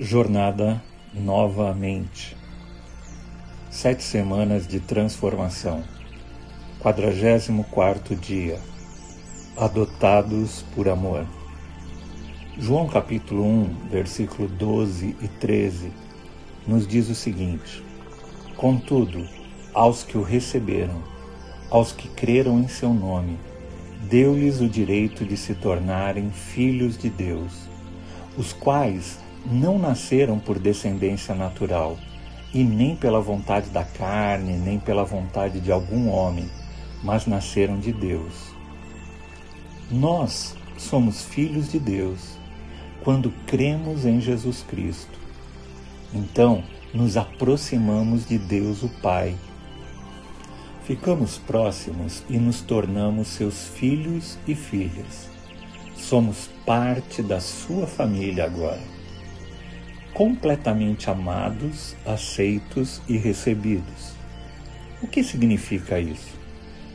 Jornada novamente. Sete semanas de transformação. 44 dia. Adotados por amor. João capítulo 1, versículo 12 e 13 nos diz o seguinte: Contudo, aos que o receberam, aos que creram em seu nome, deu-lhes o direito de se tornarem filhos de Deus, os quais não nasceram por descendência natural, e nem pela vontade da carne, nem pela vontade de algum homem, mas nasceram de Deus. Nós somos filhos de Deus quando cremos em Jesus Cristo. Então, nos aproximamos de Deus o Pai. Ficamos próximos e nos tornamos seus filhos e filhas. Somos parte da sua família agora completamente amados, aceitos e recebidos. O que significa isso?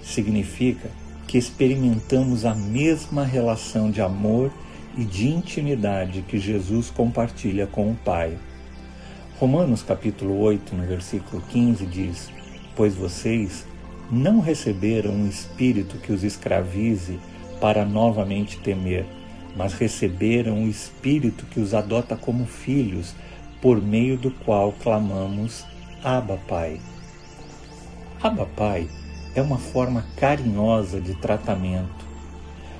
Significa que experimentamos a mesma relação de amor e de intimidade que Jesus compartilha com o Pai. Romanos capítulo 8, no versículo 15 diz: Pois vocês não receberam um espírito que os escravize para novamente temer, mas receberam o Espírito que os adota como filhos, por meio do qual clamamos Abba Pai. Abba Pai é uma forma carinhosa de tratamento.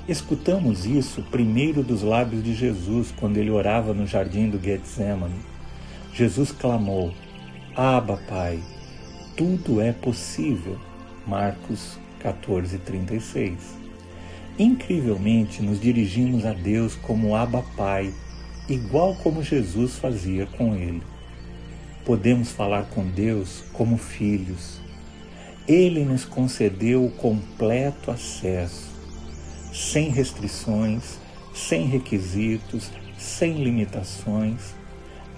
Escutamos isso primeiro dos lábios de Jesus quando ele orava no jardim do Getsemane. Jesus clamou: Abba Pai, tudo é possível. Marcos 14:36. Incrivelmente, nos dirigimos a Deus como Abba Pai, igual como Jesus fazia com ele. Podemos falar com Deus como filhos. Ele nos concedeu o completo acesso, sem restrições, sem requisitos, sem limitações.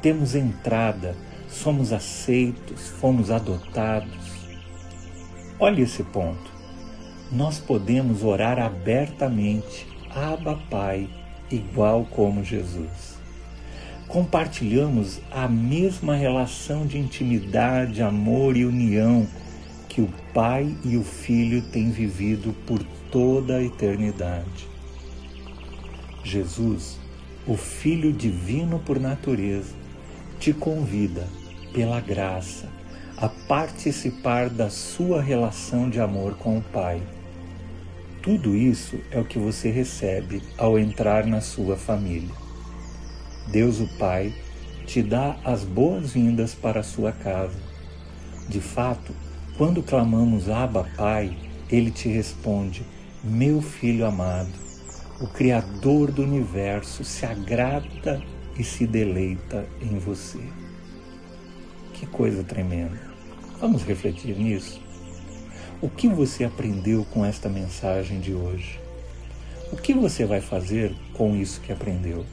Temos entrada, somos aceitos, fomos adotados. Olhe esse ponto nós podemos orar abertamente, Abba Pai, igual como Jesus. Compartilhamos a mesma relação de intimidade, amor e união que o Pai e o Filho têm vivido por toda a eternidade. Jesus, o Filho divino por natureza, te convida, pela graça, a participar da sua relação de amor com o Pai tudo isso é o que você recebe ao entrar na sua família. Deus o Pai te dá as boas-vindas para a sua casa. De fato, quando clamamos Abba Pai, ele te responde: Meu filho amado, o Criador do universo se agrada e se deleita em você. Que coisa tremenda! Vamos refletir nisso? O que você aprendeu com esta mensagem de hoje? O que você vai fazer com isso que aprendeu?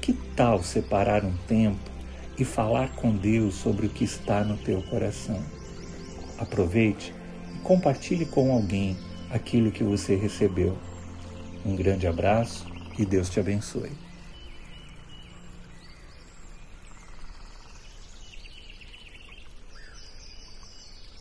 Que tal separar um tempo e falar com Deus sobre o que está no teu coração? Aproveite e compartilhe com alguém aquilo que você recebeu. Um grande abraço e Deus te abençoe.